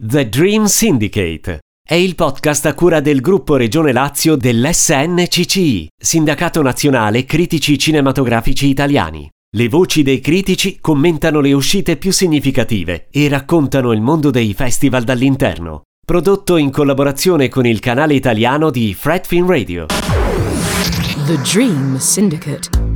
The Dream Syndicate è il podcast a cura del gruppo Regione Lazio dell'SNCCI, Sindacato Nazionale Critici Cinematografici Italiani. Le voci dei critici commentano le uscite più significative e raccontano il mondo dei festival dall'interno. Prodotto in collaborazione con il canale italiano di Fredfin Radio. The Dream Syndicate.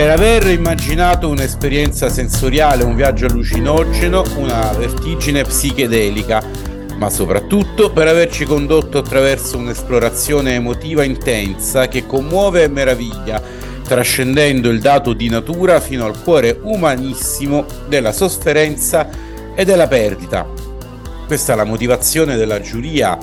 Per aver immaginato un'esperienza sensoriale, un viaggio allucinogeno, una vertigine psichedelica, ma soprattutto per averci condotto attraverso un'esplorazione emotiva intensa che commuove e meraviglia, trascendendo il dato di natura fino al cuore umanissimo della sofferenza e della perdita. Questa è la motivazione della giuria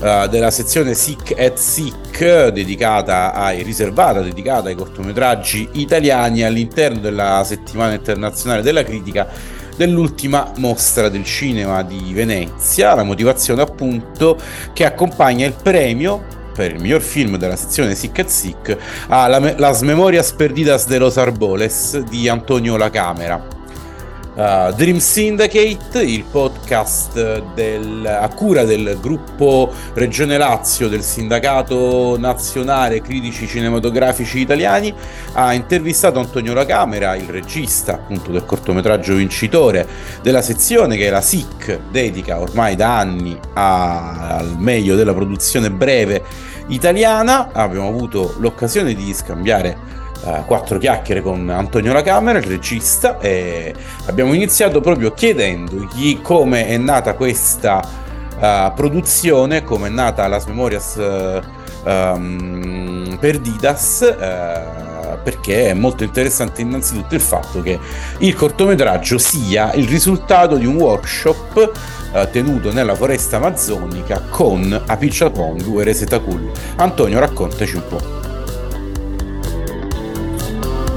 uh, della sezione Sick at Sick dedicata ai, riservata dedicata ai cortometraggi italiani all'interno della settimana internazionale della critica dell'ultima mostra del cinema di Venezia, la motivazione appunto che accompagna il premio per il miglior film della sezione Sick at Sick a Las Memorias Perdidas de los Arboles di Antonio La Camera uh, Dream Syndicate, il podcast del, a cura del gruppo Regione Lazio del Sindacato Nazionale Critici Cinematografici Italiani, ha intervistato Antonio La Camera, il regista appunto del cortometraggio vincitore della sezione che la SIC dedica ormai da anni a, al meglio della produzione breve italiana. Abbiamo avuto l'occasione di scambiare uh, quattro chiacchiere con Antonio La Camera, il regista, e abbiamo iniziato proprio chiedendogli come è nata questa uh, produzione, come è nata Las Memorias uh, um, Perdidas perché è molto interessante innanzitutto il fatto che il cortometraggio sia il risultato di un workshop eh, tenuto nella foresta amazzonica con Apicciapongu e Resetacul. Antonio, raccontaci un po'.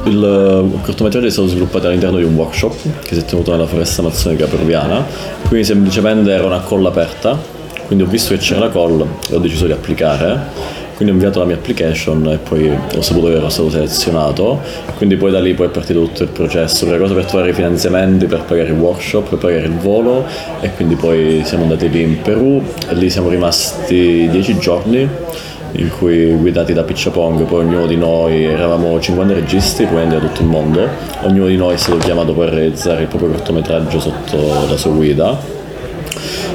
Il cortometraggio è stato sviluppato all'interno di un workshop che si è tenuto nella foresta amazzonica peruviana, quindi semplicemente era una colla aperta, quindi ho visto che c'era la colla e ho deciso di applicare. Quindi ho inviato la mia application e poi ho saputo che ero stato selezionato. Quindi poi da lì poi è partito tutto il processo prima cosa per trovare i finanziamenti per pagare il workshop per pagare il volo. E quindi poi siamo andati lì in Perù. E lì siamo rimasti dieci giorni in cui guidati da Picciapong, poi ognuno di noi, eravamo 50 registi provenienti da tutto il mondo, ognuno di noi è stato chiamato per realizzare il proprio cortometraggio sotto la sua guida.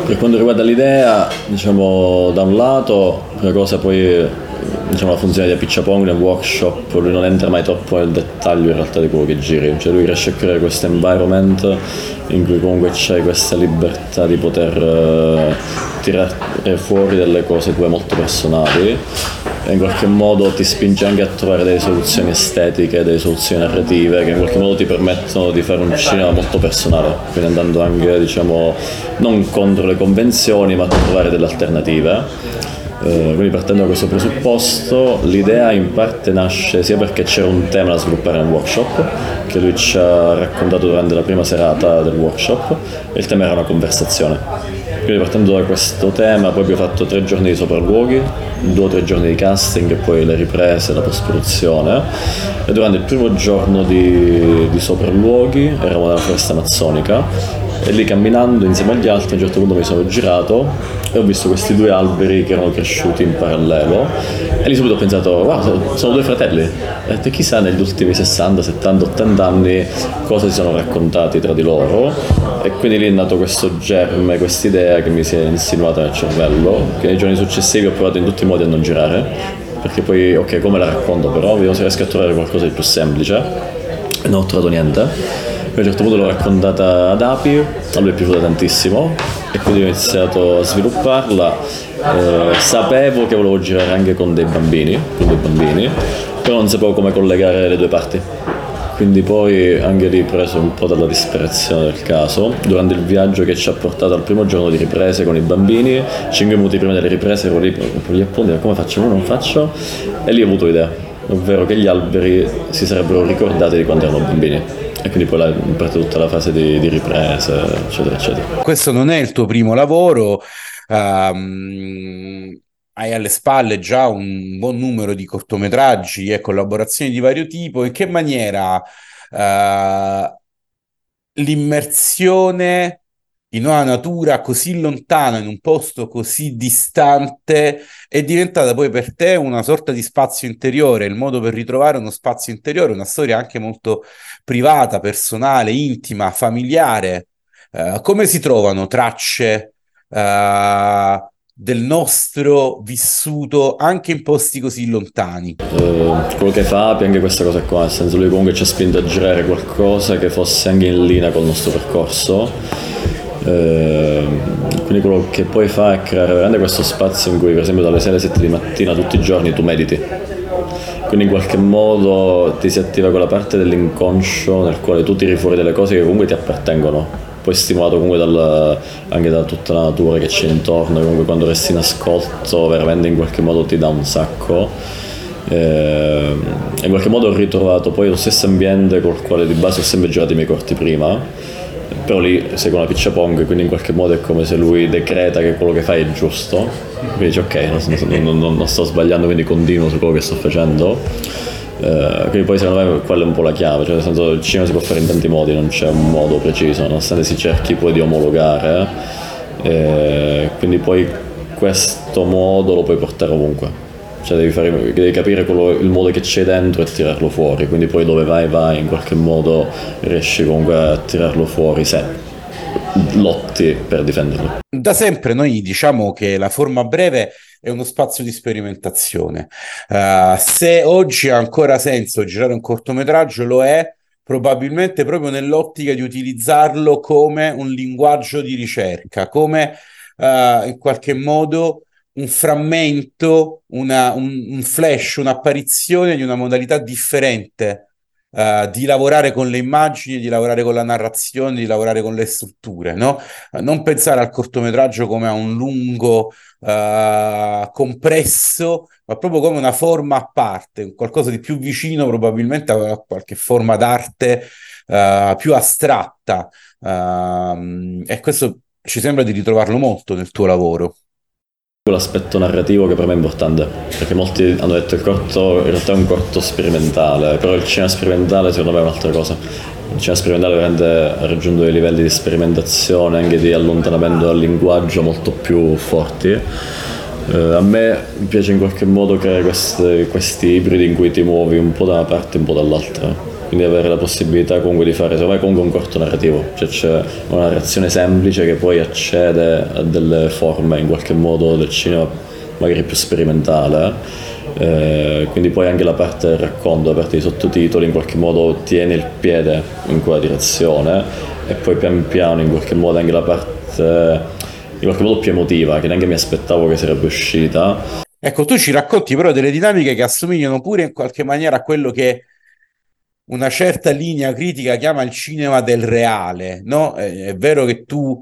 Per quanto riguarda l'idea, diciamo da un lato, una cosa poi diciamo, la funzione di Picciapong nel workshop, lui non entra mai troppo nel dettaglio in realtà di quello che giri, cioè lui riesce a creare questo environment in cui comunque c'è questa libertà di poter uh, tirare fuori delle cose tue molto personali e in qualche modo ti spinge anche a trovare delle soluzioni estetiche, delle soluzioni narrative che in qualche modo ti permettono di fare un cinema molto personale, quindi andando anche diciamo non contro le convenzioni ma a trovare delle alternative eh, quindi partendo da questo presupposto l'idea in parte nasce sia perché c'era un tema da sviluppare nel workshop che lui ci ha raccontato durante la prima serata del workshop e il tema era una conversazione. Quindi partendo da questo tema poi abbiamo fatto tre giorni di sopralluoghi, due o tre giorni di casting e poi le riprese, la post-produzione. E durante il primo giorno di, di sopralluoghi eravamo nella foresta amazzonica e lì camminando insieme agli altri a un certo punto mi sono girato e ho visto questi due alberi che erano cresciuti in parallelo. E lì subito ho pensato wow sono due fratelli. E chissà negli ultimi 60, 70, 80 anni cosa si sono raccontati tra di loro. E quindi lì è nato questo germe, questa idea che mi si è insinuata nel cervello che nei giorni successivi ho provato in tutti i modi a non girare perché poi ok come la racconto però vediamo se riesco a trovare qualcosa di più semplice. E non ho trovato niente a un certo punto l'ho raccontata ad Api, a lui è piaciuta tantissimo e quindi ho iniziato a svilupparla. Eh, sapevo che volevo girare anche con dei bambini, con dei bambini, però non sapevo come collegare le due parti. quindi poi anche lì preso un po' dalla disperazione del caso, durante il viaggio che ci ha portato al primo giorno di riprese con i bambini, 5 minuti prima delle riprese ero lì con gli appunti, come faccio? No, non faccio, e lì ho avuto idea, ovvero che gli alberi si sarebbero ricordati di quando erano bambini. E quindi poi parte tutta la fase di, di riprese, eccetera, eccetera. Questo non è il tuo primo lavoro, um, hai alle spalle già un buon numero di cortometraggi e collaborazioni di vario tipo. In che maniera uh, l'immersione in una natura così lontana, in un posto così distante, è diventata poi per te una sorta di spazio interiore, il modo per ritrovare uno spazio interiore, una storia anche molto privata, personale, intima, familiare. Uh, come si trovano tracce uh, del nostro vissuto anche in posti così lontani. Uh, quello che fa Api anche questa cosa qua, nel senso lui comunque ci ha spinto a girare qualcosa che fosse anche in linea con il nostro percorso. Uh, quindi quello che poi fa è creare veramente questo spazio in cui per esempio dalle 6 alle 7 di mattina tutti i giorni tu mediti. Quindi in qualche modo ti si attiva quella parte dell'inconscio nel quale tu tiri fuori delle cose che comunque ti appartengono. Poi stimolato comunque dal, anche da tutta la natura che c'è intorno, comunque quando resti in ascolto veramente in qualche modo ti dà un sacco. Eh, in qualche modo ho ritrovato poi lo stesso ambiente col quale di base ho sempre girato i miei corti prima, però lì sei con la piccia pong, quindi in qualche modo è come se lui decreta che quello che fai è giusto, quindi dici ok, non, non, non, non sto sbagliando, quindi continuo su quello che sto facendo eh, quindi poi secondo me quella è un po' la chiave, cioè nel senso il cinema si può fare in tanti modi, non c'è un modo preciso, nonostante si cerchi poi di omologare, eh, quindi poi questo modo lo puoi portare ovunque. Cioè devi, fare, devi capire quello, il modo che c'è dentro e tirarlo fuori, quindi poi dove vai vai in qualche modo riesci comunque a tirarlo fuori se lotti per difenderlo. Da sempre noi diciamo che la forma breve è uno spazio di sperimentazione. Uh, se oggi ha ancora senso girare un cortometraggio, lo è probabilmente proprio nell'ottica di utilizzarlo come un linguaggio di ricerca, come uh, in qualche modo un frammento, una, un, un flash, un'apparizione di una modalità differente Uh, di lavorare con le immagini, di lavorare con la narrazione, di lavorare con le strutture, no? Uh, non pensare al cortometraggio come a un lungo uh, compresso, ma proprio come una forma a parte, qualcosa di più vicino probabilmente a qualche forma d'arte più astratta. Ehm, e questo ci sembra di ritrovarlo molto nel tuo lavoro l'aspetto narrativo che per me è importante, perché molti hanno detto che il corto in realtà è un corto sperimentale, però il cinema sperimentale secondo me è un'altra cosa. Il cinema sperimentale veramente ha raggiunto dei livelli di sperimentazione, anche di allontanamento dal linguaggio molto più forti. Eh, a me piace in qualche modo creare questi, questi ibridi in cui ti muovi un po' da una parte e un po' dall'altra quindi avere la possibilità comunque di fare secondo me comunque un corto narrativo, cioè c'è una narrazione semplice che poi accede a delle forme in qualche modo del cinema magari più sperimentale. Eh, quindi poi anche la parte del racconto, la parte dei sottotitoli in qualche modo tiene il piede in quella direzione e poi pian piano in qualche modo anche la parte in qualche modo più emotiva che neanche mi aspettavo che sarebbe uscita. Ecco, tu ci racconti però delle dinamiche che assomigliano pure in qualche maniera a quello che una certa linea critica chiama il cinema del reale, no? È, è vero che tu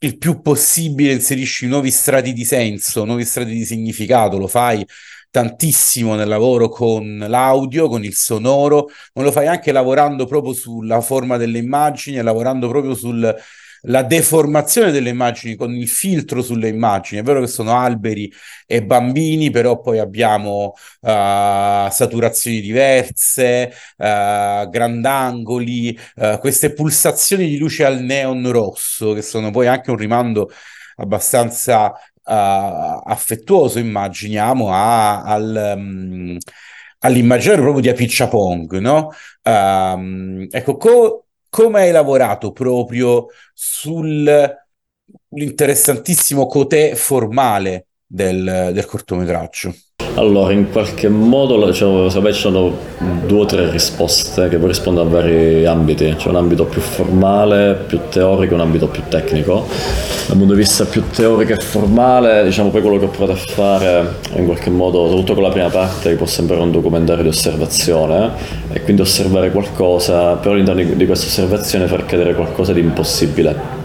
il più possibile inserisci nuovi strati di senso, nuovi strati di significato, lo fai tantissimo nel lavoro con l'audio, con il sonoro, ma lo fai anche lavorando proprio sulla forma delle immagini, lavorando proprio sul, la deformazione delle immagini con il filtro sulle immagini. È vero che sono alberi e bambini, però poi abbiamo uh, saturazioni diverse, uh, grandangoli, uh, queste pulsazioni di luce al neon rosso, che sono poi anche un rimando abbastanza affettuoso, immaginiamo, a, al... Um, all'immaginario proprio di Apicciapong, no? Um, ecco, co- come hai lavorato proprio sull'interessantissimo cotè formale del, del cortometraggio? Allora, in qualche modo diciamo, ci sono due o tre risposte che corrispondono a vari ambiti. C'è un ambito più formale, più teorico e un ambito più tecnico. Dal punto di vista più teorico e formale, diciamo poi quello che ho provato a fare in qualche modo, soprattutto con la prima parte, che può sembrare un documentario di osservazione, e quindi osservare qualcosa, però all'interno di questa osservazione far cadere qualcosa di impossibile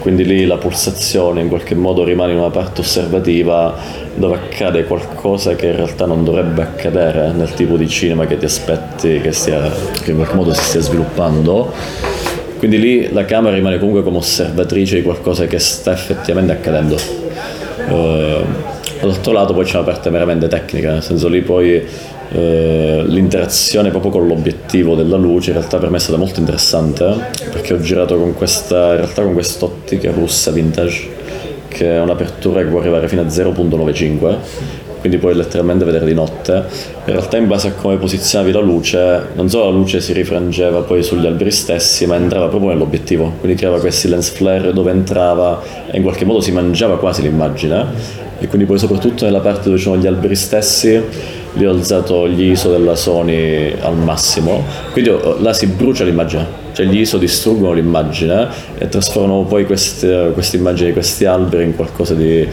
quindi lì la pulsazione in qualche modo rimane in una parte osservativa dove accade qualcosa che in realtà non dovrebbe accadere nel tipo di cinema che ti aspetti che, stia, che in qualche modo si stia sviluppando. Quindi lì la camera rimane comunque come osservatrice di qualcosa che sta effettivamente accadendo. Uh, dall'altro lato poi c'è una parte meramente tecnica, nel senso lì poi eh, l'interazione proprio con l'obiettivo della luce in realtà per me è stata molto interessante perché ho girato con questa, in realtà con quest'ottica russa vintage che è un'apertura che può arrivare fino a 0.95 quindi puoi letteralmente vedere di notte. In realtà in base a come posizionavi la luce, non solo la luce si rifrangeva poi sugli alberi stessi, ma entrava proprio nell'obiettivo, quindi creava questi lens flare dove entrava e in qualche modo si mangiava quasi l'immagine e quindi poi soprattutto nella parte dove ci sono gli alberi stessi lì ho alzato gli ISO della Sony al massimo, quindi oh, là si brucia l'immagine, cioè gli ISO distruggono l'immagine e trasformano poi queste, queste immagini di questi alberi in qualcosa di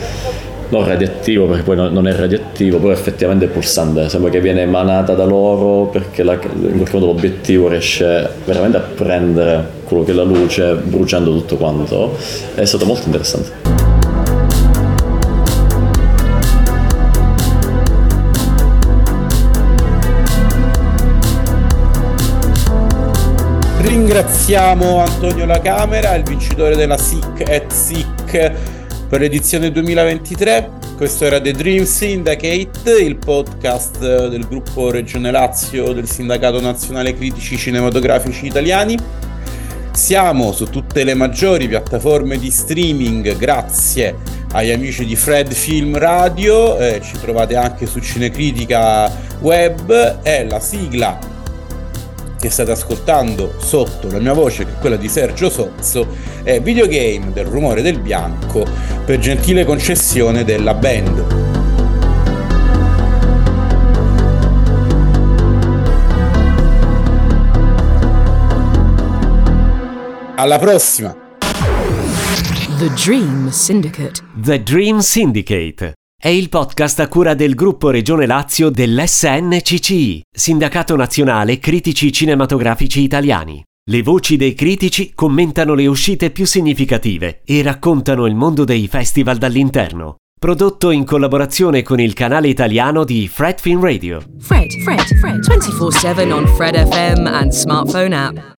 non radioattivo perché poi non è radioattivo, però effettivamente è pulsante, sembra che viene emanata da loro perché la, in qualche modo l'obiettivo riesce veramente a prendere quello che è la luce bruciando tutto quanto, è stato molto interessante. Ringraziamo Antonio La Camera, il vincitore della SIC at SIC per l'edizione 2023. Questo era The Dream Syndicate, il podcast del gruppo Regione Lazio del Sindacato Nazionale Critici Cinematografici Italiani. Siamo su tutte le maggiori piattaforme di streaming grazie agli amici di Fred Film Radio, eh, ci trovate anche su Cinecritica Web e la sigla che state ascoltando sotto la mia voce, che è quella di Sergio Sozzo, è Videogame del rumore del bianco per gentile concessione della band. Alla prossima! The Dream Syndicate. The Dream Syndicate è il podcast a cura del gruppo Regione Lazio dell'SNCCI, Sindacato Nazionale Critici Cinematografici Italiani. Le voci dei critici commentano le uscite più significative e raccontano il mondo dei festival dall'interno. Prodotto in collaborazione con il canale italiano di Fred Film Radio. Fred, Fred, Fred, 24-7 on Fred FM and smartphone app.